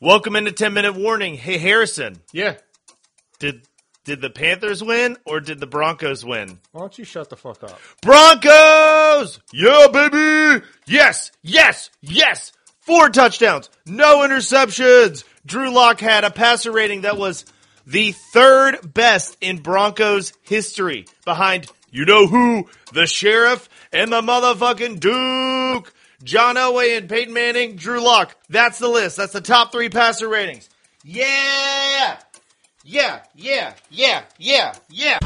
Welcome into 10 minute warning. Hey Harrison, Yeah. did did the Panthers win or did the Broncos win? Why don't you shut the fuck up? Broncos! Yeah, baby! Yes, yes, yes! Four touchdowns, no interceptions. Drew Lock had a passer rating that was the third best in Broncos history behind you know who? The Sheriff and the motherfucking Duke. John Elway and Peyton Manning, Drew Lock. That's the list. That's the top three passer ratings. Yeah! Yeah, yeah, yeah, yeah, yeah.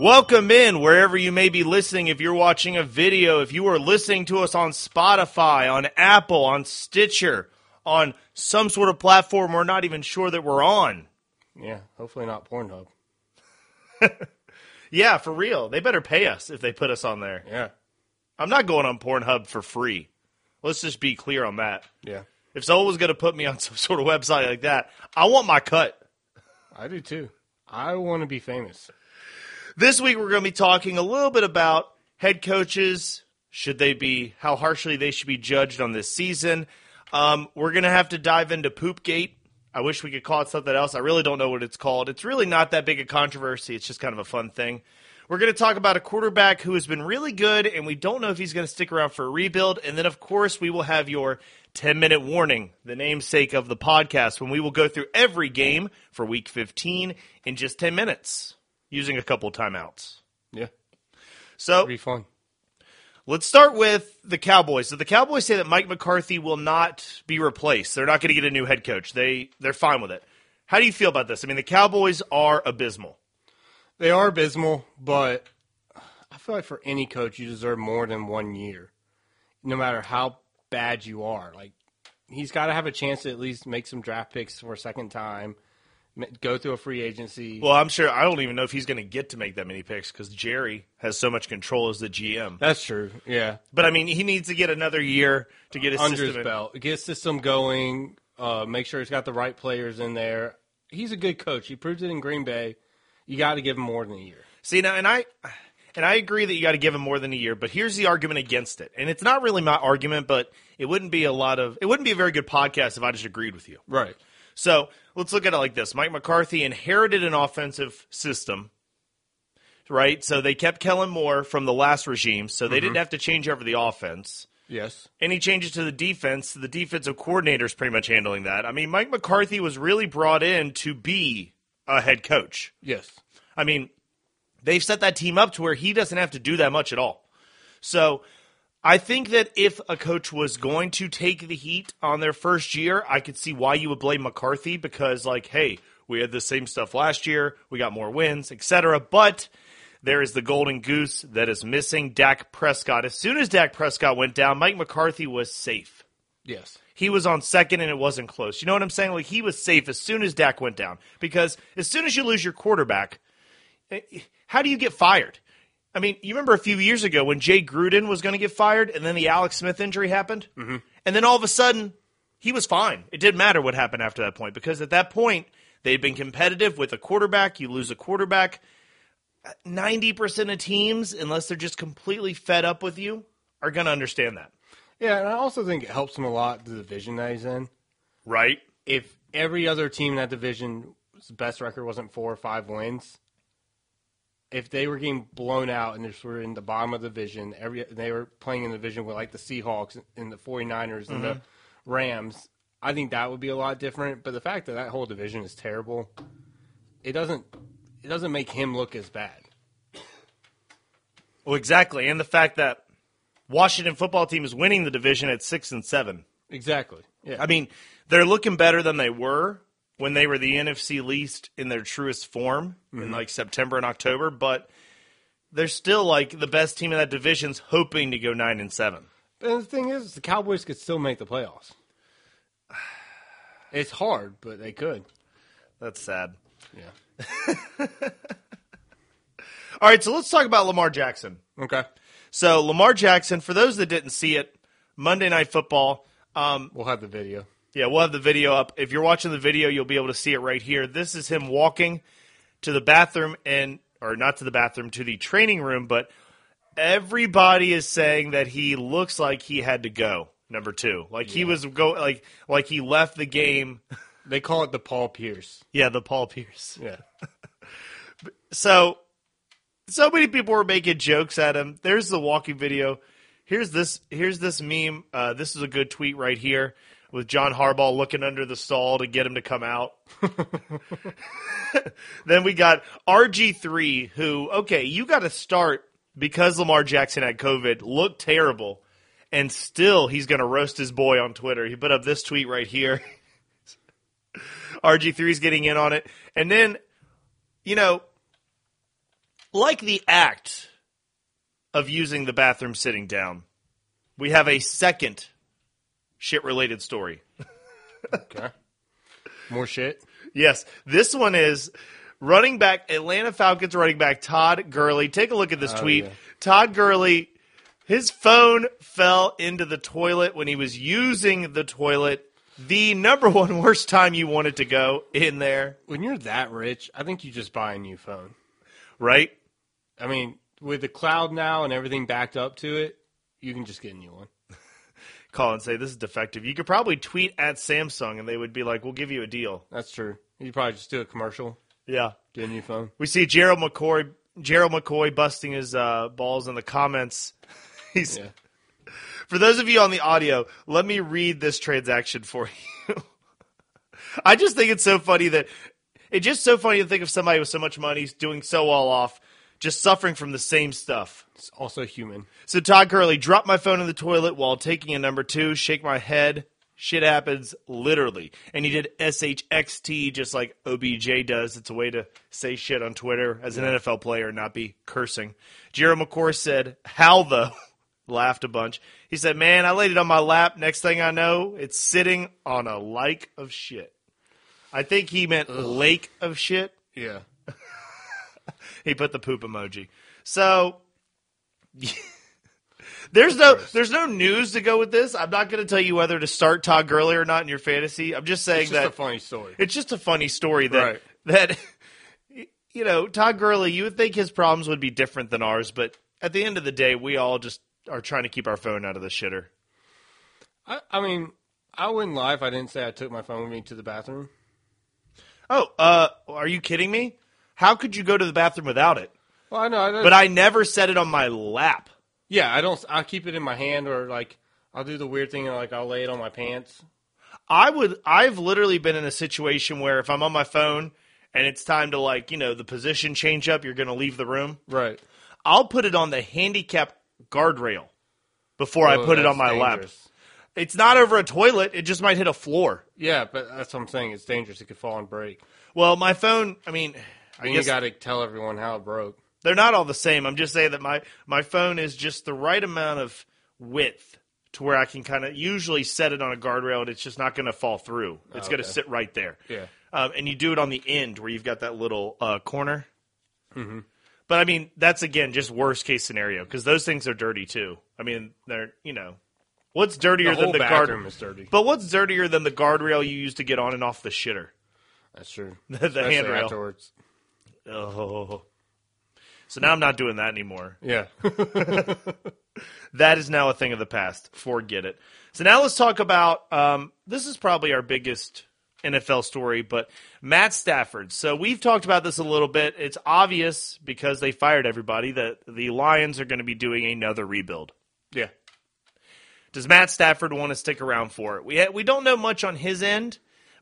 Welcome in wherever you may be listening. If you're watching a video, if you are listening to us on Spotify, on Apple, on Stitcher, on some sort of platform we're not even sure that we're on. Yeah, hopefully not Pornhub. Yeah, for real. They better pay us if they put us on there. Yeah. I'm not going on Pornhub for free. Let's just be clear on that. Yeah. If someone was going to put me on some sort of website like that, I want my cut. I do too. I want to be famous. This week, we're going to be talking a little bit about head coaches. Should they be, how harshly they should be judged on this season. Um, we're going to have to dive into Poopgate. I wish we could call it something else. I really don't know what it's called. It's really not that big a controversy. It's just kind of a fun thing. We're going to talk about a quarterback who has been really good, and we don't know if he's going to stick around for a rebuild. And then, of course, we will have your 10 minute warning, the namesake of the podcast, when we will go through every game for week 15 in just 10 minutes using a couple timeouts. Yeah. So Be fun. Let's start with the Cowboys. So the Cowboys say that Mike McCarthy will not be replaced. They're not going to get a new head coach. They they're fine with it. How do you feel about this? I mean, the Cowboys are abysmal. They are abysmal, but I feel like for any coach, you deserve more than one year, no matter how bad you are. Like he's got to have a chance to at least make some draft picks for a second time, go through a free agency. Well, I'm sure I don't even know if he's going to get to make that many picks because Jerry has so much control as the GM. That's true. Yeah. But I mean, he needs to get another year to get his under system his in. belt. Get system going. Uh, make sure he's got the right players in there. He's a good coach. He proved it in Green Bay. You got to give him more than a year. See now, and I and I agree that you got to give him more than a year. But here's the argument against it, and it's not really my argument, but it wouldn't be a lot of it wouldn't be a very good podcast if I just agreed with you. Right. So let's look at it like this: Mike McCarthy inherited an offensive system, right? So they kept Kellen Moore from the last regime, so they didn't mm-hmm. have to change over the offense. Yes. Any changes to the defense, the defensive coordinator is pretty much handling that. I mean, Mike McCarthy was really brought in to be a head coach. Yes. I mean, they've set that team up to where he doesn't have to do that much at all. So I think that if a coach was going to take the heat on their first year, I could see why you would blame McCarthy because, like, hey, we had the same stuff last year, we got more wins, etc. But there is the golden goose that is missing, Dak Prescott. As soon as Dak Prescott went down, Mike McCarthy was safe. Yes. He was on second and it wasn't close. You know what I'm saying? Like he was safe as soon as Dak went down. Because as soon as you lose your quarterback, eh, how do you get fired? I mean, you remember a few years ago when Jay Gruden was going to get fired and then the Alex Smith injury happened? Mm-hmm. And then all of a sudden, he was fine. It didn't matter what happened after that point because at that point, they'd been competitive with a quarterback. You lose a quarterback. 90% of teams, unless they're just completely fed up with you, are going to understand that. Yeah, and I also think it helps him a lot the division that he's in. Right? If every other team in that division's best record wasn't four or five wins, if they were getting blown out and they were in the bottom of the division, every they were playing in the division with like the Seahawks and the 49ers and the mm-hmm. Rams, I think that would be a lot different. But the fact that that whole division is terrible, it doesn't it doesn't make him look as bad. Well, exactly, and the fact that Washington football team is winning the division at six and seven. Exactly. Yeah. I mean, they're looking better than they were when they were the NFC least in their truest form in like September and October, but they're still like the best team in that division's hoping to go nine and seven. And the thing is, the Cowboys could still make the playoffs. It's hard, but they could. That's sad. Yeah. All right, so let's talk about Lamar Jackson. Okay. So Lamar Jackson, for those that didn't see it, Monday Night Football. Um, We'll have the video. Yeah, we'll have the video up. If you're watching the video, you'll be able to see it right here. This is him walking to the bathroom, and or not to the bathroom, to the training room, but everybody is saying that he looks like he had to go. Number two, like he was go like like he left the game. They call it the Paul Pierce. Yeah, the Paul Pierce. Yeah. So, so many people were making jokes at him. There's the walking video. Here's this. Here's this meme. Uh, this is a good tweet right here with John Harbaugh looking under the stall to get him to come out. then we got RG3, who okay, you got to start because Lamar Jackson had COVID, looked terrible, and still he's going to roast his boy on Twitter. He put up this tweet right here. RG3's getting in on it, and then you know like the act of using the bathroom sitting down, we have a second shit related story. Okay. More shit. Yes, this one is running back, Atlanta Falcons running back Todd Gurley. Take a look at this oh, tweet. yeah. Todd Gurley, his phone fell into the toilet when he was using the toilet. The number one worst time you wanted to go in there, When you're that rich, I think you just buy a new phone. right? I mean, with the cloud now and everything backed up to it, you can just get a new one. Call and say this is defective. You could probably tweet at Samsung and they would be like, "We'll give you a deal." That's true. You probably just do a commercial, Yeah. get a new phone. We see Gerald McCoy, Gerald McCoy busting his uh, balls in the comments. He's Yeah. for those of you on the audio. Let me read this transaction for you. I just think it's so funny that it's just so funny to think of somebody with so much money doing so well off, just suffering from the same stuff. It's also human. So Todd Gurley dropped my phone in the toilet while taking a number two. Shake my head. Shit happens literally, and he did shxt just like OBJ does. It's a way to say shit on Twitter as an NFL player, and not be cursing. Jared McCoy said, "How though?" Laughed a bunch. He said, "Man, I laid it on my lap. Next thing I know, it's sitting on a lake of shit." I think he meant lake of shit. Yeah. He put the poop emoji. So there's no there's no news to go with this. I'm not going to tell you whether to start Todd Gurley or not in your fantasy. I'm just saying It's just that a funny story. it's just a funny story that Right. that you know Todd Gurley. You would think his problems would be different than ours, but at the end of the day, we all just are trying to keep our phone out of the shitter. I, I mean, I wouldn't lie if I didn't say I took my phone with me to the bathroom. Oh, uh, are you kidding me? How could you go to the bathroom without it? Well, I know, I know But I never set it on my lap. yeah, I don't. I'll keep it in my hand, or like I'll do the weird thing, and like I'll lay it on my pants. I would I've literally been in a situation where if I'm on my phone and it's time to like, you know, the position change up, you're going to leave the room, Right. I'll put it on the handicap guardrail before I Oh, put it on my lap. It's not over a toilet, it just might hit a floor. Yeah, but that's what I'm saying. It's dangerous. It could fall and break. Well, my phone, I mean, I you got to tell everyone how it broke. they're not all the same. I'm just saying that my my phone is just the right amount of width to where I can kind of usually set it on a guardrail and it's just not going to fall through. It's going to sit right there. Yeah. um, and you do it on the end where you've got that little uh, corner. Mm-hmm. But I mean, that's again just worst case scenario because those things are dirty too. I mean, they're you know, what's dirtier The than the guardrail? is dirty. But what's dirtier than the guardrail you use to get on and off the shitter? That's true. The, the handrail. afterwards. Oh. So now I'm not doing that anymore. Yeah. That is now a thing of the past. Forget it. So now let's talk about um, this is probably our biggest NFL story, but Matt Stafford. So we've talked about this a little bit. It's obvious because they fired everybody that the Lions are going to be doing another rebuild. yeah. Does Matt Stafford want to stick around for it? We ha- we don't know much on his end,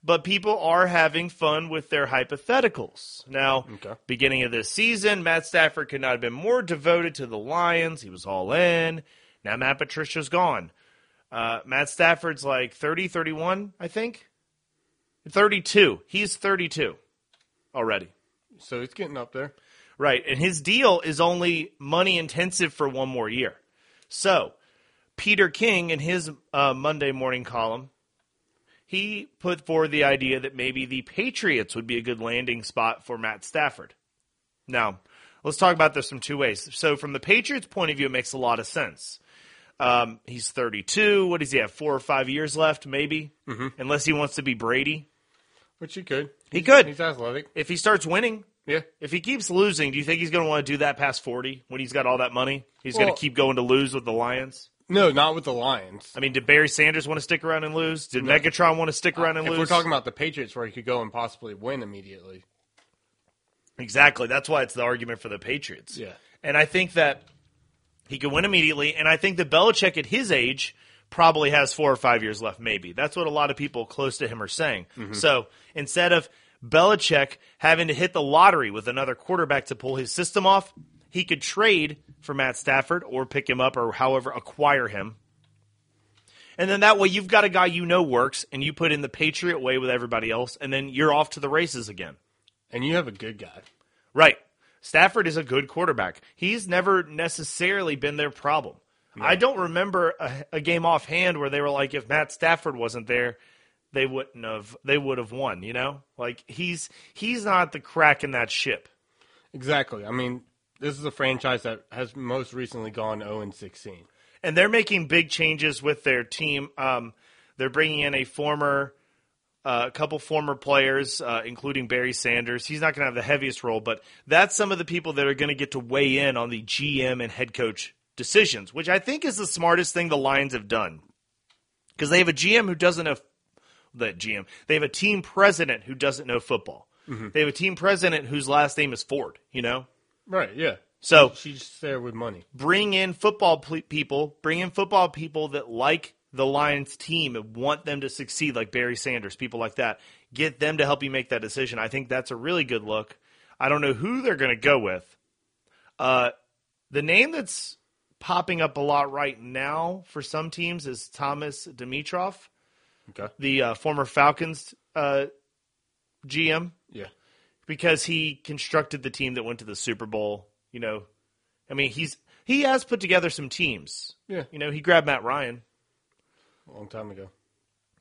but people are having fun with their hypotheticals. Now, Okay. beginning of this season, Matt Stafford could not have been more devoted to the Lions. He was all in. Now Matt Patricia's gone. Uh, Matt Stafford's like 30, 31, I think. 32. He's 32 already. So he's getting up there. Right. And his deal is only money intensive for one more year. So, Peter King, in his uh, Monday morning column, he put forward the idea that maybe the Patriots would be a good landing spot for Matt Stafford. Now, let's talk about this from two ways. So, from the Patriots' point of view, it makes a lot of sense. Um, he's 32. What does he have? Four or five years left, maybe? Mm-hmm. Unless he wants to be Brady. Which he could. He could. He's athletic. If he starts winning, Yeah. If he keeps losing, do you think he's going to want to do that past 40 when he's got all that money? He's going to keep going to lose with the Lions? No, not with the Lions. I mean, did Barry Sanders want to stick around and lose? Did Megatron want to stick uh, around and if lose? we're talking about the Patriots, where he could go and possibly win immediately. exactly. That's why it's the argument for the Patriots. Yeah. And I think that he could win immediately. And I think that Belichick at his age probably has four or five years left, maybe. That's what a lot of people close to him are saying. Mm-hmm. So instead of Belichick having to hit the lottery with another quarterback to pull his system off, he could trade for Matt Stafford or pick him up or however acquire him. And then that way you've got a guy you know works and you put in the Patriot way with everybody else, and then you're off to the races again. And you have a good guy. Right. Stafford is a good quarterback. He's never necessarily been their problem. I don't remember a, a game offhand where they were like, if Matt Stafford wasn't there, they wouldn't have. They would have won. You know, like he's he's not the crack in that ship. Exactly. I mean, this is a franchise that has most recently gone 0 and 16. and they're making big changes with their team. Um, they're bringing in a former, uh, a couple former players, uh, including Barry Sanders. He's not going to have the heaviest role, but that's some of the people that are going to get to weigh in on the GM and head coach decisions, which I think is the smartest thing the Lions have done because they have a GM who doesn't know that GM. They have a team president who doesn't know football. They have a team president whose last name is Ford. You know, Right, yeah. so She's there with money. bring in football ple- people, bring in football people that like the Lions team and want them to succeed, like Barry Sanders, people like that. Get them to help you make that decision. I think that's a really good look. I don't know who they're going to go with. Uh, the name that's popping up a lot right now for some teams is Thomas Dimitroff, Okay. the uh, former Falcons uh, GM. Because he constructed the team that went to the Super Bowl. You know, I mean, he's he has put together some teams. Yeah. You know, he grabbed Matt Ryan. A long time ago.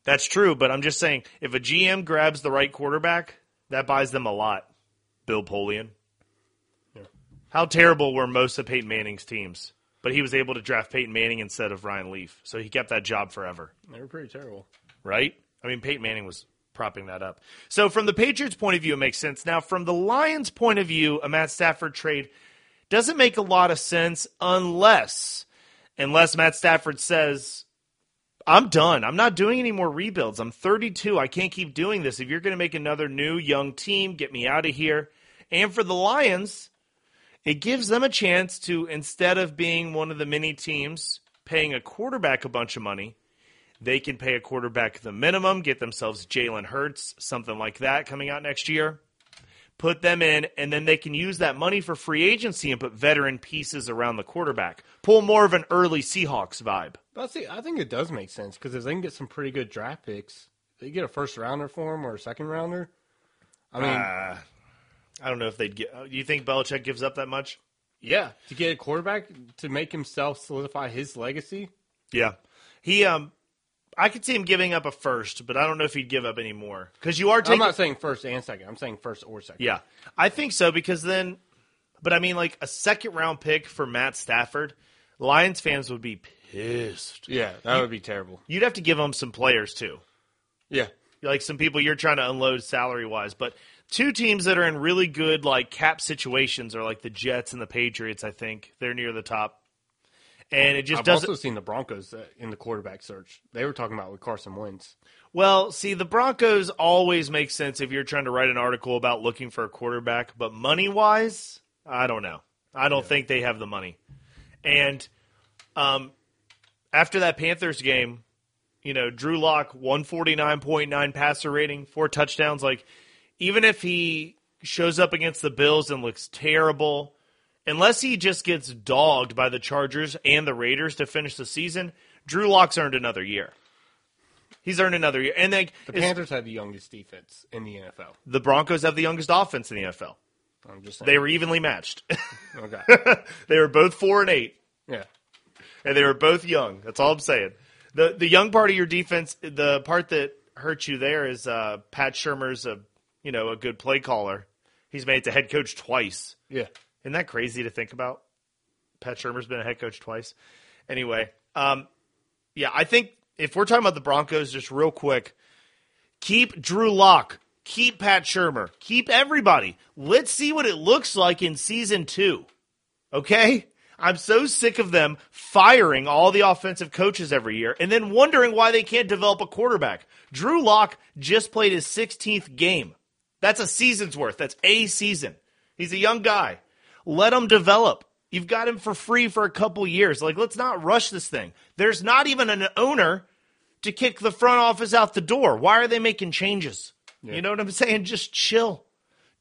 That's true, but I'm just saying, if a GM grabs the right quarterback, that buys them a lot. Bill Polian. Yeah. How terrible were most of Peyton Manning's teams? But he was able to draft Peyton Manning instead of Ryan Leaf, so he kept that job forever. They were pretty terrible. right? I mean, Peyton Manning was propping that up. So, from the Patriots' point of view, it makes sense. Now, from the Lions' point of view, a Matt Stafford trade doesn't make a lot of sense unless, unless Matt Stafford says, "I'm done. I'm not doing any more rebuilds. I'm 32. I can't keep doing this. If you're going to make another new young team, get me out of here." And for the Lions, it gives them a chance to instead of being one of the many teams paying a quarterback a bunch of money they can pay a quarterback the minimum, get themselves Jalen Hurts, something like that coming out next year. Put them in, and then they can use that money for free agency and put veteran pieces around the quarterback. Pull more of an early Seahawks vibe. But see, I think it does make sense because if they can get some pretty good draft picks, they get a first rounder for him or a second rounder. I mean, Uh, I don't know if they'd get. Do you think Belichick gives up that much? yeah, to get a quarterback to make himself solidify his legacy. Yeah, he. Um, I could see him giving up a first, but I don't know if he'd give up any more because you are I'm taking. not saying first and second. I'm saying first or second. Yeah, I think so because then, but I mean, like a second round pick for Matt Stafford, Lions fans would be pissed. yeah, that would be terrible. You'd have to give them some players too, Yeah, like some people you're trying to unload salary wise. But two teams that are in really good like cap situations are like the Jets and the Patriots. I think they're near the top, and it just I've doesn't. also seen the Broncos uh, in the quarterback search. They were talking about with Carson Wentz. Well, see, the Broncos always make sense if you're trying to write an article about looking for a quarterback, but money wise, I don't know. I don't think they have the money. And um, after that Panthers game, you know, Drew Lock, 149.9 passer rating, four touchdowns. Like, even if he shows up against the Bills and looks terrible, unless he just gets dogged by the Chargers and the Raiders to finish the season, Drew Lock's earned another year. He's earned another year. And like, The Panthers had the youngest defense in the NFL. the Broncos have the youngest offense in the NFL. I'm just saying. They were evenly matched. okay. they were both four and eight. yeah. and they were both young. That's all I'm saying. the The young part of your defense, the part that hurts you there is uh, Pat Shurmur's a you know a good play caller. He's made it to head coach twice. Yeah. Isn't that crazy to think about? Pat Shurmur's been a head coach twice. Anyway, um, yeah, I think if we're talking about the Broncos, just real quick, keep Drew Lock. Keep Pat Shermer. Keep everybody. Let's see what it looks like in season two. Okay? I'm so sick of them firing all the offensive coaches every year and then wondering why they can't develop a quarterback. Drew Lock just played his 16th game. That's a season's worth. That's a season. He's a young guy. Let him develop. You've got him for free for a couple years. Like, let's not rush this thing. There's not even an owner to kick the front office out the door. Why are they making changes? You know what I'm saying? Just chill.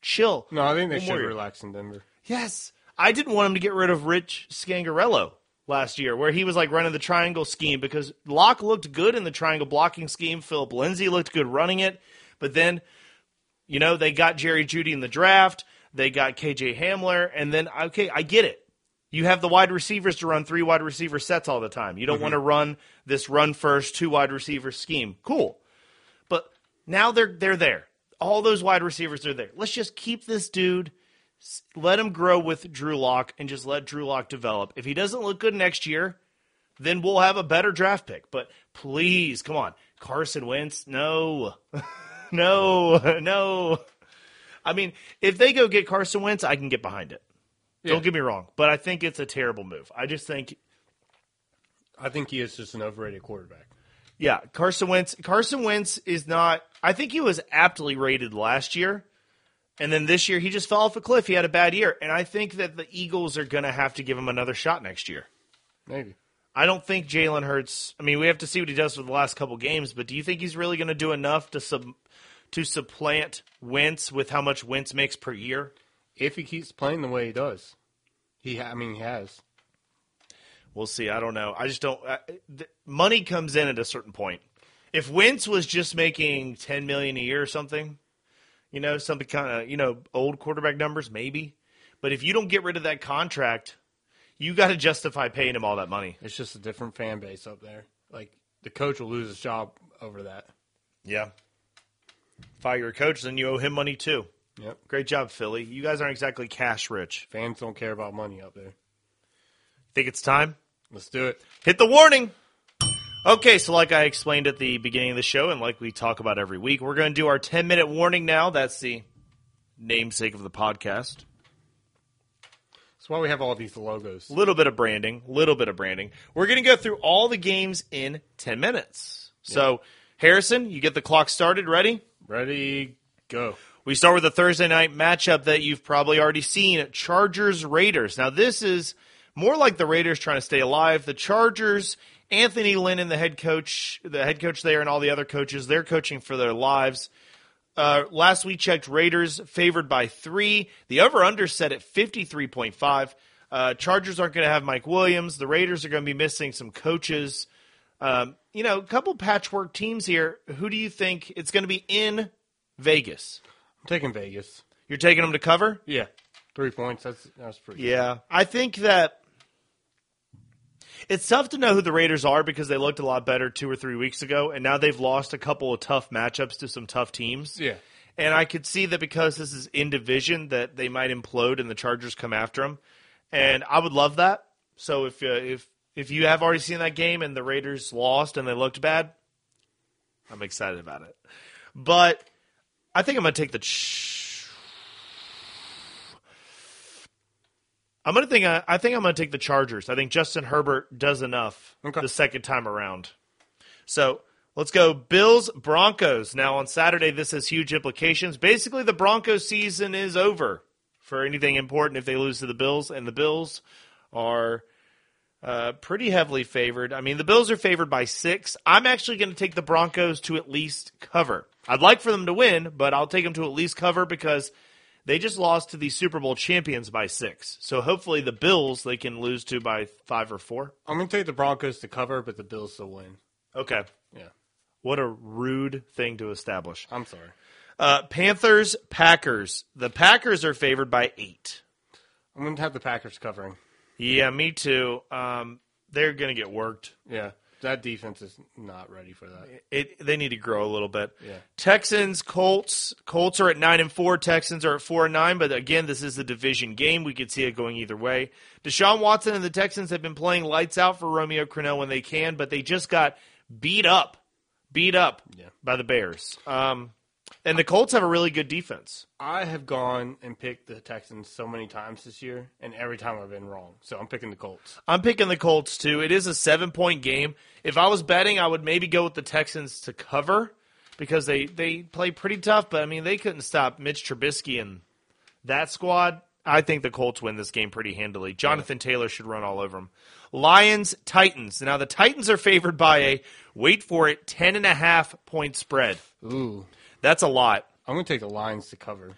Chill. No, I think they One should relax in Denver. Yes. I didn't want him to get rid of Rich Scangarello last year, where he was like running the triangle scheme because Lock looked good in the triangle blocking scheme. Philip Lindsay looked good running it. But then, you know, they got Jerry Jeudy in the draft. They got KJ Hamler. And then, okay, I get it. You have the wide receivers to run three wide receiver sets all the time. You don't want to mm-hmm. run this run first, two wide receiver scheme. Cool. But now they're they're there. All those wide receivers are there. Let's just keep this dude let him grow with Drew Lock and just let Drew Lock develop. If he doesn't look good next year, then we'll have a better draft pick. But please, come on. Carson Wentz, no. no, no. I mean, if they go get Carson Wentz, I can get behind it. Yeah. Don't get me wrong, but I think it's a terrible move. I just think I think he is just an overrated quarterback. Yeah, Carson Wentz. Carson Wentz is not. I think he was aptly rated last year, and then this year he just fell off a cliff. He had a bad year, and I think that the Eagles are going to have to give him another shot next year. Maybe. I don't think Jalen Hurts. I mean, we have to see what he does for the last couple games, but do you think he's really going to do enough to sub to supplant Wentz with how much Wentz makes per year? If he keeps playing the way he does, he I mean, he has. We'll see. I don't know. I just don't. I, the, money comes in at a certain point. If Wentz was just making ten million a year or something, you know, something kind of you know old quarterback numbers, maybe. But if you don't get rid of that contract, you got to justify paying him all that money. It's just a different fan base up there. Like the coach will lose his job over that. Yeah. Fire your coach, then you owe him money too. Yep. Great job, Philly. You guys aren't exactly cash rich. Fans don't care about money up there. Think it's time? Let's do it. hit the warning. Okay, so like I explained at the beginning of the show, and like we talk about every week, we're going to do our 10 minute warning now. That's the namesake of the podcast. That's why we have all these logos. A little bit of branding, A little bit of branding. We're going to go through all the games in 10 minutes. So, Harrison, you get the clock started. Ready? Ready, go. We start with a Thursday night matchup that you've probably already seen Chargers Raiders. Now, this is more like the Raiders trying to stay alive. The Chargers, Anthony Lynn the head coach, the head coach there, and all the other coaches, they're coaching for their lives. Uh, last we checked, Raiders favored by three. The over under set at 53.5. Uh, Chargers aren't going to have Mike Williams. The Raiders are going to be missing some coaches. Um, you know, a couple patchwork teams here. Who do you think it's going to be in Vegas? I'm taking Vegas. You're taking them to cover? Yeah, three points. That's that's pretty. Good. Yeah. I think that it's tough to know who the Raiders are because they looked a lot better two or three weeks ago, and now they've lost a couple of tough matchups to some tough teams. Yeah. And I could see that because this is in division that they might implode and the Chargers come after them. And I would love that. So if uh, if if you have already seen that game and the Raiders lost and they looked bad, I'm excited about it. But I think I'm going to take the ch- I'm going to think I, I think I'm going to take the Chargers. I think Justin Herbert does enough Okay. the second time around. So let's go Bills Broncos. Now on Saturday, this has huge implications. Basically, the Broncos season is over for anything important if they lose to the Bills, and the Bills are uh, pretty heavily favored. I mean, the Bills are favored by six. I'm actually going to take the Broncos to at least cover. I'd like for them to win, but I'll take them to at least cover because they just lost to the Super Bowl champions by six. So hopefully the Bills they can lose to by five or four. I'm gonna take the Broncos to cover, but the Bills to win. Okay. Yeah. What a rude thing to establish. I'm sorry. Uh, Panthers, Packers. The Packers are favored by eight. I'm gonna have the Packers covering. Yeah, me too. Um, they're going to get worked. Yeah. That defense is not ready for that. It, they need to grow a little bit. Yeah. Texans, Colts. Colts are at nine and four. Texans are at four and nine. But again, this is a division game. We could see it going either way. Deshaun Watson and the Texans have been playing lights out for Romeo Crennel when they can, but they just got beat up, beat up Yeah. by the Bears. Um, And the Colts have a really good defense. I have gone and picked the Texans so many times this year, and every time I've been wrong. So I'm picking the Colts. I'm picking the Colts too. It is a seven point game. If I was betting, I would maybe go with the Texans to cover because they, they play pretty tough, but I mean, they couldn't stop Mitch Trubisky and that squad. I think the Colts win this game pretty handily. Jonathan Taylor should run all over them. Lions, Titans. Now, the Titans are favored by a, wait for it, 10.5 point spread. Ooh, That's a lot. I'm going to take the Lions to cover.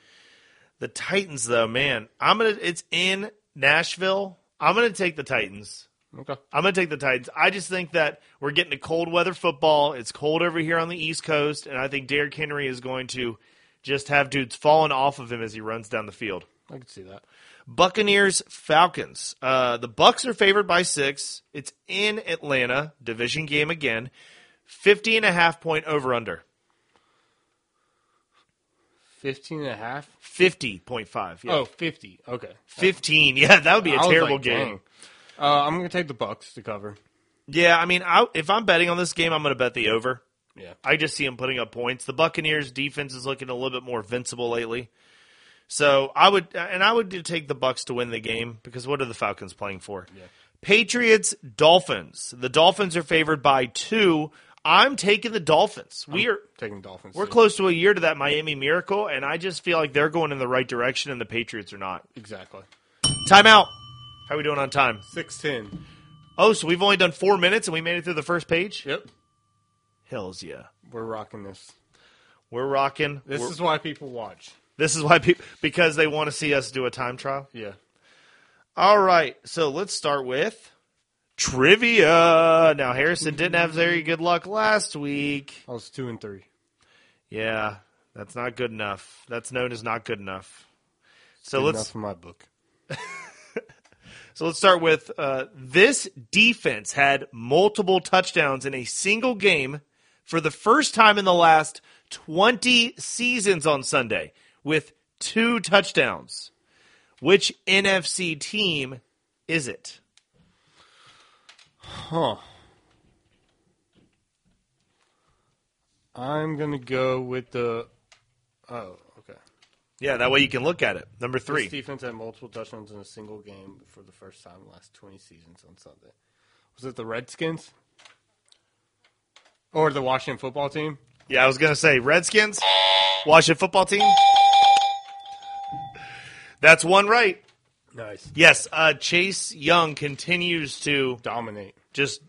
The Titans, though, man, I'm gonna. It's in Nashville. I'm gonna take the Titans. Okay. I'm gonna take the Titans. I just think that we're getting to cold weather football. It's cold over here on the East Coast, and I think Derrick Henry is going to just have dudes falling off of him as he runs down the field. I can see that. Buccaneers, Falcons. Uh, the Bucks are favored by six. It's in Atlanta, division game again. 50 and a half point over under. 15 and a half? 50.5. Yeah. Oh, 50. Okay. 15. Yeah, that would be a I was terrible like, game. dang. Uh, I'm going to take the Bucks to cover. Yeah, I mean, I, if I'm betting on this game, I'm going to bet the over. Yeah. I just see them putting up points. The Buccaneers defense is looking a little bit more invincible lately. So I would, and I would take the Bucks to win the game because what are the Falcons playing for? Yeah. Patriots, Dolphins. The Dolphins are favored by two. I'm taking the Dolphins. We are Taking Dolphins. we're too. close to a year to that Miami Miracle, and I just feel like they're going in the right direction, and the Patriots are not. Exactly. Timeout. How are we doing on time? 6'10. Oh, so we've only done four minutes, and we made it through the first page. Yep. Hells yeah, We're rocking this. we're rocking. This We're- is why people watch. This is why people because they want to see us do a time trial. Yeah. All right, so let's start with trivia. Now Harrison didn't have very good luck last week. I was 2 and 3. Yeah, that's not good enough. That's known as not good enough. So Good let's enough for my book. so let's start with uh, this defense had multiple touchdowns in a single game for the first time in the last 20 seasons on Sunday with two touchdowns. Which NFC team is it? Huh. I'm going to go with the. Oh, okay. Yeah, that way you can look at it. Number This three. defense had multiple touchdowns in a single game for the first time in the last 20 seasons on Sunday. Was it the Redskins? Or the Washington football team? Yeah, I was gonna say Redskins, Washington football team. That's one right. Nice. Yes, uh, Chase Young continues to Dominate. Just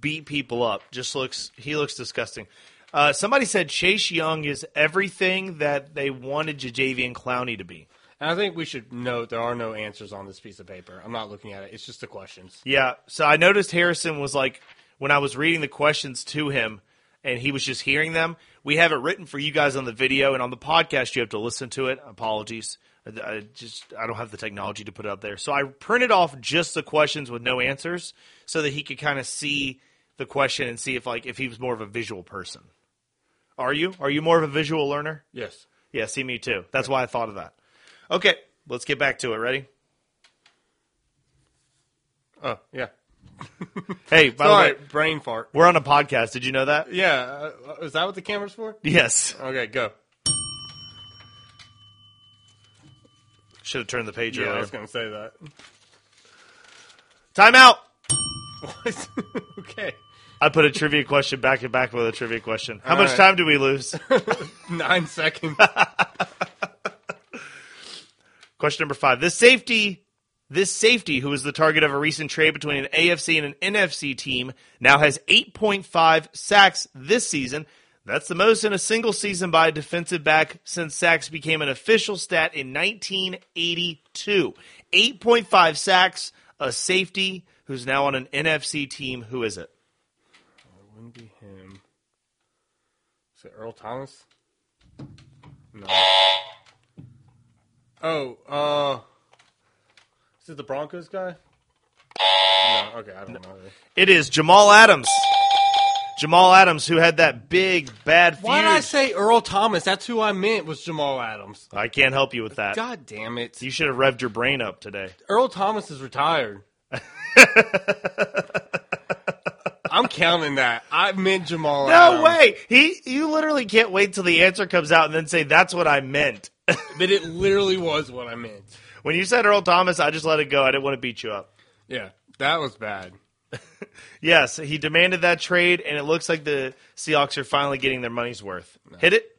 beat people up. Just looks he looks disgusting. Uh, somebody said Chase Young is everything that they wanted Jadeveon Clowney to be. And I think we should note there are no answers on this piece of paper. I'm not looking at it. It's just the questions. Yeah. So I noticed Harrison was like when I was reading the questions to him and he was just hearing them. We have it written for you guys on the video and on the podcast. You have to listen to it. Apologies. I- just I don't have the technology to put it up there. So I printed off just the questions with no answers so that he could kind of see the question and see if like if he was more of a visual person. Are you? Are you more of a visual learner? Yes. Yeah, see me too. That's why I thought of that. Okay, let's get back to it. Ready? Oh, yeah. Hey, by the way, brain fart. we're on a podcast. Did you know that? Yeah. Uh, is that what the camera's for? Yes. Okay, go. Should have turned the page Yeah, I was going to say that. Timeout. Okay. I put a trivia question back to back with a trivia question. How All much right. time do we lose? Nine seconds. question number five. This safety, this safety, who was the target of a recent trade between an AFC and an NFC team, now has 8.5 sacks this season. That's the most in a single season by a defensive back since sacks became an official stat in 1982. 8.5 sacks, a safety who's now on an NFC team. Who is it? It wouldn't be him. Is it Earl Thomas? No. Oh, uh, is it the Broncos guy? No, okay, I don't know. It is Jamal Adams. Jamal Adams, who had that big bad feud. Why did I say Earl Thomas? That's who I meant was Jamal Adams. I can't help you with that. God damn it. You should have revved your brain up today. Earl Thomas is retired. I'm counting that. I meant Jamal. Adams. No Adams. way. He you literally can't wait till the answer comes out and then say that's what I meant. But it literally was what I meant. when you said Earl Thomas, I just let it go. I didn't want to beat you up. Yeah, that was bad. Yes, he demanded that trade, and it looks like the Seahawks are finally getting their money's worth. Hit it.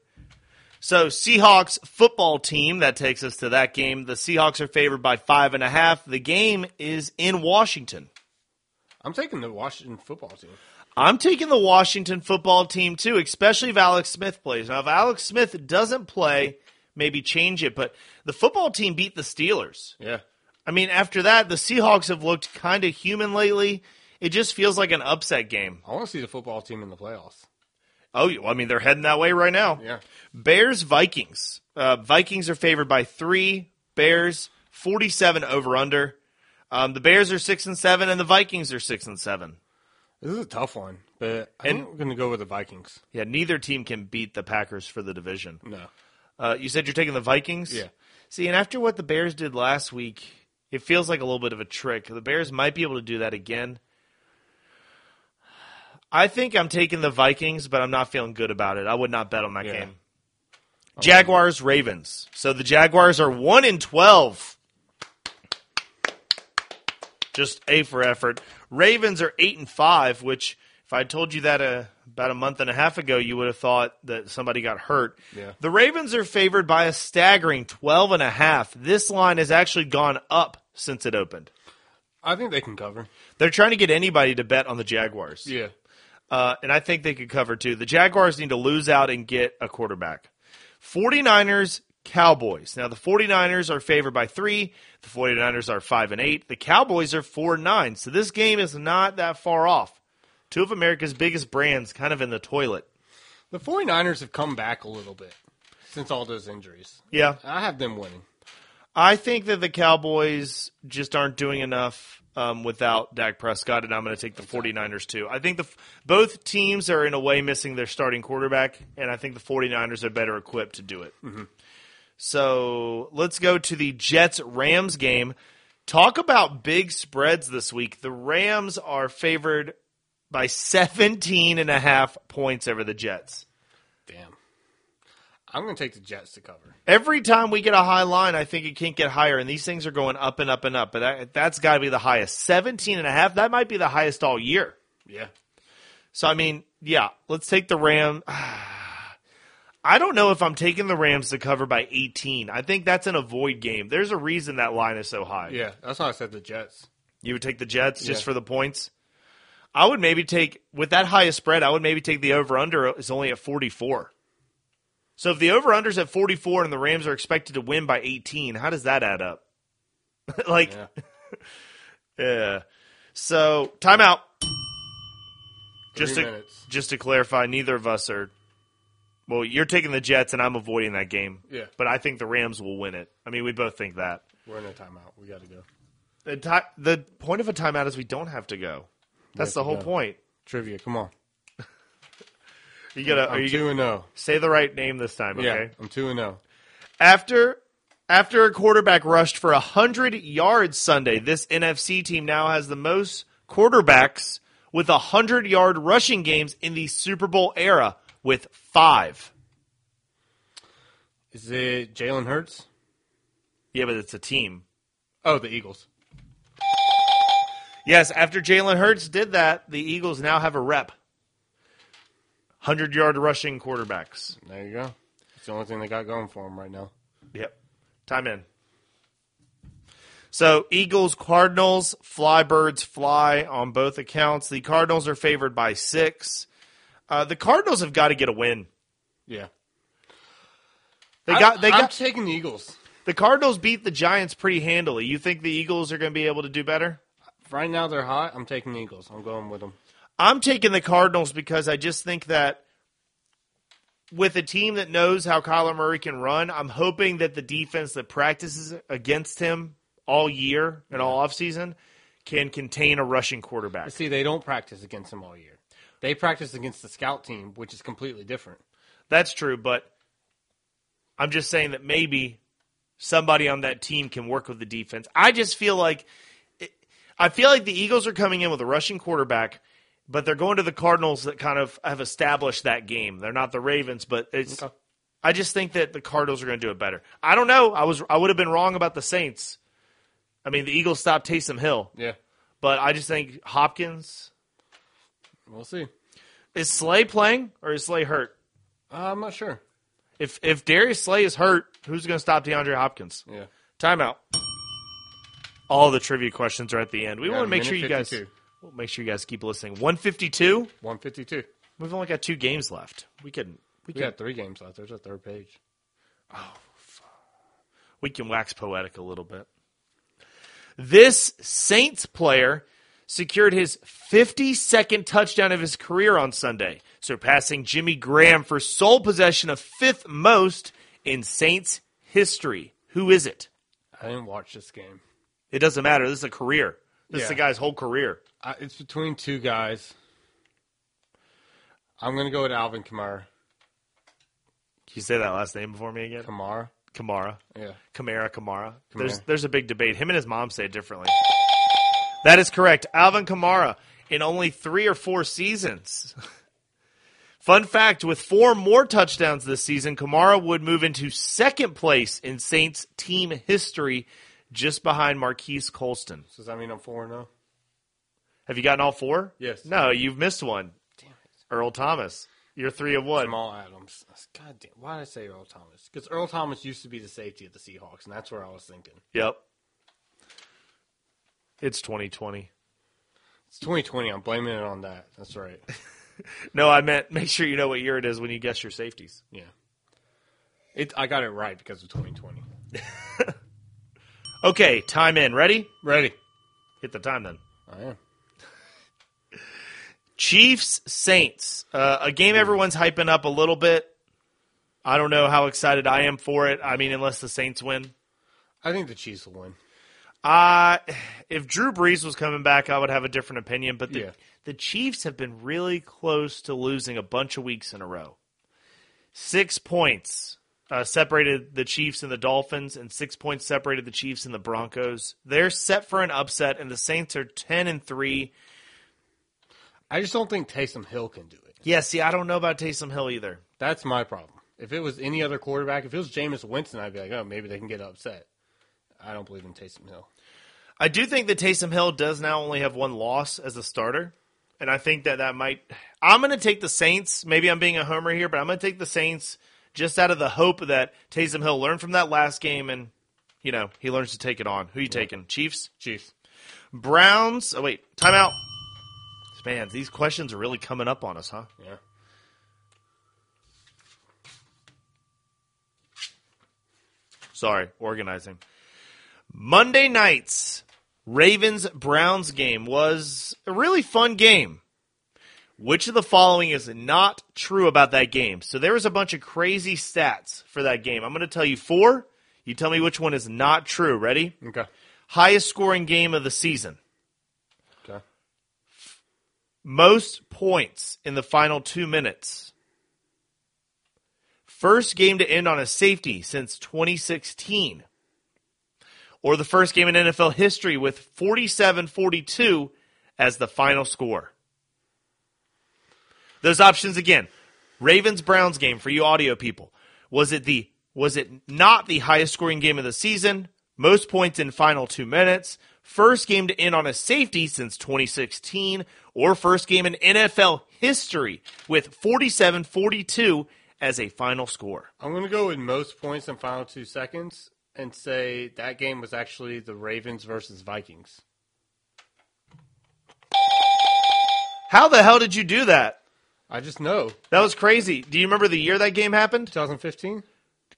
So, Seahawks football team, that takes us to that game. The Seahawks are favored by five and a half. The game is in Washington. I'm taking the Washington football team. I'm taking the Washington football team too, especially if Alex Smith plays. Now, if Alex Smith doesn't play, maybe change it. But the football team beat the Steelers. Yeah. I mean, after that, the Seahawks have looked kind of human lately. It just feels like an upset game. I want to see the football team in the playoffs. Oh, I mean, they're heading that way right now. Yeah. Bears Vikings. Uh, Vikings are favored by three. Bears forty-seven over under. Um, the Bears are six and seven, and the Vikings are six and seven. This is a tough one, but I'm going to go with the Vikings. Yeah, neither team can beat the Packers for the division. No. Uh, you said you're taking the Vikings. Yeah. See, and after what the Bears did last week, it feels like a little bit of a trick. The Bears might be able to do that again. I think I'm taking the Vikings, but I'm not feeling good about it. I would not bet on that Yeah. game. Jaguars Ravens. So the Jaguars are one in twelve. Just A for effort. Ravens are eight and five, which if I told you that uh, about a month and a half ago, you would have thought that somebody got hurt. Yeah. The Ravens are favored by a staggering 12 and a half. This line has actually gone up since it opened. I think they can cover. They're trying to get anybody to bet on the Jaguars. Yeah. Uh, and I think they could cover too. The Jaguars need to lose out and get a quarterback. 49ers, Cowboys. Now, the 49ers are favored by three. The 49ers are 5 and 8. The Cowboys are 4 and 9. So this game is not that far off. Two of America's biggest brands kind of in the toilet. The 49ers have come back a little bit since all those injuries. Yeah. I have them winning. I think that the Cowboys just aren't doing enough um, without Dak Prescott, and I'm going to take the 49ers too. I think the both teams are in a way missing their starting quarterback, and I think the 49ers are better equipped to do it. So let's go to the Jets Rams game. Talk about big spreads this week. The Rams are favored by 17 and a half points over the Jets. Damn. I'm going to take the Jets to cover. Every time we get a high line, I think it can't get higher, and these things are going up and up and up. But that, that's got to be the highest. 17 and a half, that might be the highest all year. Yeah. So, I mean, yeah, let's take the Ram. I don't know if I'm taking the Rams to cover by 18. I think that's an avoid game. There's a reason that line is so high. Yeah. That's why I said the Jets. You would take the Jets just Yeah. for the points? I would maybe take, with that highest spread, I would maybe take the over under is only at 44. So if the over under's at 44 and the Rams are expected to win by 18, how does that add up? like, Yeah. yeah. So timeout. Just to minutes. just to clarify, neither of us are. Well, you're taking the Jets, and I'm avoiding that game. Yeah. But I think the Rams will win it. I mean, we both think that. We're in a timeout. We got to go. The, ti- the point of a timeout is we don't have to go. That's the whole go. point. Trivia. Come on. You gotta. Are I'm you 2 and 0. say the right name this time? Yeah. Okay. I'm 2 and oh. 0. After after a quarterback rushed for hundred yards Sunday, this NFC team now has the most quarterbacks with hundred yard rushing games in the Super Bowl era with five. Is it Jalen Hurts? Yeah, but it's a team. Oh, the Eagles. Yes, after Jalen Hurts did that, the Eagles now have a rep. Hundred yard rushing quarterbacks. There you go. It's the only thing they got going for them right now. Yep. Time in. So Eagles, Cardinals, fly birds fly on both accounts. The Cardinals are favored by six. Uh, the Cardinals have got to get a win. Yeah. They got they I'm got taking the Eagles. the Cardinals beat the Giants pretty handily. You think the Eagles are going to be able to do better? Right now they're hot. I'm taking the Eagles. I'm going with them. I'm taking the Cardinals because I just think that with a team that knows how Kyler Murray can run, I'm hoping that the defense that practices against him all year and all offseason can contain a rushing quarterback. See, they don't practice against him all year. They practice against the scout team, which is completely different. That's true, but I'm just saying that maybe somebody on that team can work with the defense. I just feel like I feel like the Eagles are coming in with a rushing quarterback. But they're going to the Cardinals that kind of have established that game. They're not the Ravens, but it's. Okay. I just think that the Cardinals are going to do it better. I don't know. I was I would have been wrong about the Saints. I mean, the Eagles stopped Taysom Hill, Yeah. but I just think Hopkins We'll see. is Slay playing or is Slay hurt? Uh, I'm not sure. If if Darius Slay is hurt, who's going to stop DeAndre Hopkins? Yeah. Timeout. All the trivia questions are at the end. We Yeah, want to make sure you guys 52. We'll make sure you guys keep listening. 152. 152. We've only got two games left. We can we We can got three games left. There's a third page. Oh. We can wax poetic a little bit. This Saints player secured his 52nd touchdown of his career on Sunday, surpassing Jimmy Graham for sole possession of fifth most in Saints history. Who is it? I didn't watch this game. It doesn't matter. This is a career. This is the guy's whole career. I, it's between two guys. I'm going to go with Alvin Kamara. Can you say that last name before me again? Kamara? Kamara. Yeah. Kamara, Kamara. There's Kamara. there's a big debate. Him and his mom say it differently. That is correct. Alvin Kamara in only three or four seasons. Fun fact: with four more touchdowns this season, Kamara would move into second place in Saints team history, just behind Marquise Colston. So does that mean I'm 4 0? Have you gotten all four? Yes. No, you've missed one. Damn it. Earl Thomas. You're three of one. Jamal Adams. God damn. Why did I say Earl Thomas? Because Earl Thomas used to be the safety of the Seahawks, and that's where I was thinking. Yep. It's 2020. It's 2020. I'm blaming it on that. That's right. No, I meant make sure you know what year it is when you guess your safeties. Yeah. It. I got it right because of 2020. Okay, time in. Ready? Ready. Hit the time then. I am. Chiefs Saints. Uh, a game everyone's hyping up a little bit. I don't know how excited I am for it. I mean, unless the Saints win. I think the Chiefs will win. Uh, if Drew Brees was coming back, I would have a different opinion. But the, Yeah. the Chiefs have been really close to losing a bunch of weeks in a row. Six points uh, separated the Chiefs and the Dolphins, and six points separated the Chiefs and the Broncos. They're set for an upset, and the Saints are ten and three. I just don't think Taysom Hill can do it. Yeah, see, I don't know about Taysom Hill either. That's my problem. If it was any other quarterback, if it was Jameis Winston, I'd be like, oh, maybe they can get upset. I don't believe in Taysom Hill. I do think that Taysom Hill does now only have one loss as a starter, and I think that that might. I'm going to take the Saints. Maybe I'm being a homer here, but I'm going to take the Saints just out of the hope that Taysom Hill learned from that last game and you know he learns to take it on. Who you taking? Chiefs, Chiefs. Browns. Oh wait, timeout. Man, these questions are really coming up on us, huh? Yeah. Sorry, organizing. Monday night's Ravens Browns game was a really fun game. Which of the following is not true about that game? So there was a bunch of crazy stats for that game. I'm going to tell you four. You tell me which one is not true. Ready? Okay. Highest scoring game of the season. Okay. Most points in the final two minutes. First game to end on a safety since 2016. Or the first game in NFL history with 47 42 as the final score. Those options again. Ravens Browns game for you audio people. Was it the was it not the highest scoring game of the season? Most points in final 2 minutes, first game to end on a safety since 2016 or first game in NFL history with 47-42 as a final score. I'm going to go with most points in final two seconds and say that game was actually the Ravens versus Vikings. How the hell did you do that? I just know. That was crazy. Do you remember the year that game happened? 2015?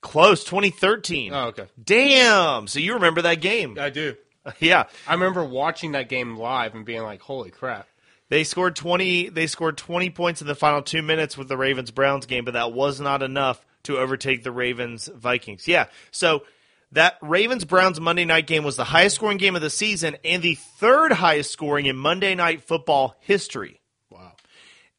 Close, 2013. Oh, okay. Damn. So you remember that game. I do. Yeah. I remember watching that game live and being like, holy crap. They scored 20 they scored 20 points in the final 2 minutes with the Ravens Browns game, but that was not enough to overtake the Ravens Vikings. Yeah. So that Ravens Browns Monday night game was the highest scoring game of the season and the third highest scoring in Monday night football history.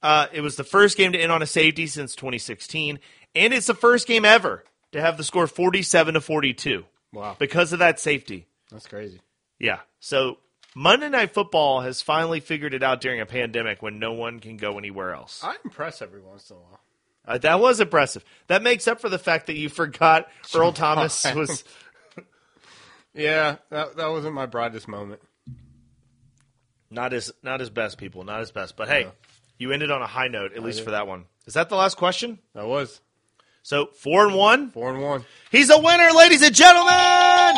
Uh, it was the first game to end on a safety since 2016, and it's the first game ever to have the score 47 to 42 Wow. because of that safety. That's crazy. Yeah. So Monday Night Football has finally figured it out during a pandemic when no one can go anywhere else. I impress every once in a while. Uh, that was impressive. That makes up for the fact that you forgot Earl Thomas was. Yeah, that that wasn't my brightest moment. Not his, not his best, people. Not his best. But hey, you ended on a high note, at least did. for that one. Is that the last question? That was So four and one. four and one. He's a winner, ladies and gentlemen.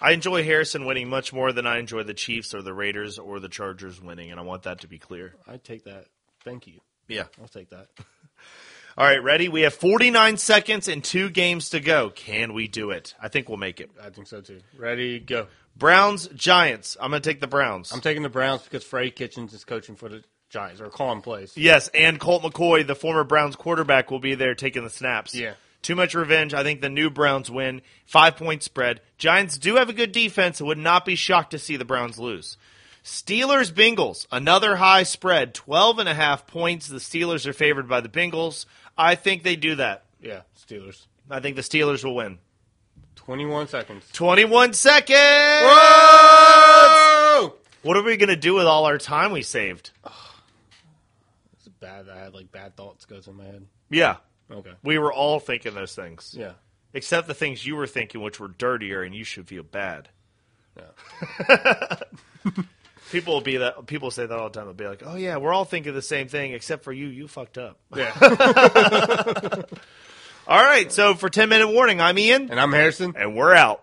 I enjoy Harrison winning much more than I enjoy the Chiefs or the Raiders or the Chargers winning, and I want that to be clear. I take that. Thank you. Yeah. I'll take that. All right, ready? We have 49 seconds and two games to go. Can we do it? I think we'll make it. I think so too. Ready, go. Browns, Giants. I'm going to take the Browns. I'm taking the Browns because Freddie Kitchens is coaching for the Giants or calling plays. Yes, and Colt McCoy, the former Browns quarterback, will be there taking the snaps. Yeah. Too much revenge. I think the new Browns win. Five point spread. Giants do have a good defense. I would not be shocked to see the Browns lose. Steelers Bengals. Another high spread. 12 and a half points. The Steelers are favored by the Bengals. I think they do that. Yeah, Steelers. I think the Steelers will win. 21 seconds. 21 seconds. Whoa! What are we going to do with all our time we saved? It's bad. I had like bad thoughts go through my head. Yeah. Okay. We were all thinking those things. Yeah. Except the things you were thinking, which were dirtier, and you should feel bad. Yeah. People will be that. People say that all the time. They'll be like, "Oh yeah, we're all thinking the same thing, except for you. You fucked up." Yeah. All right. So for ten minute warning, I'm Ian, and I'm Harrison. and we're out.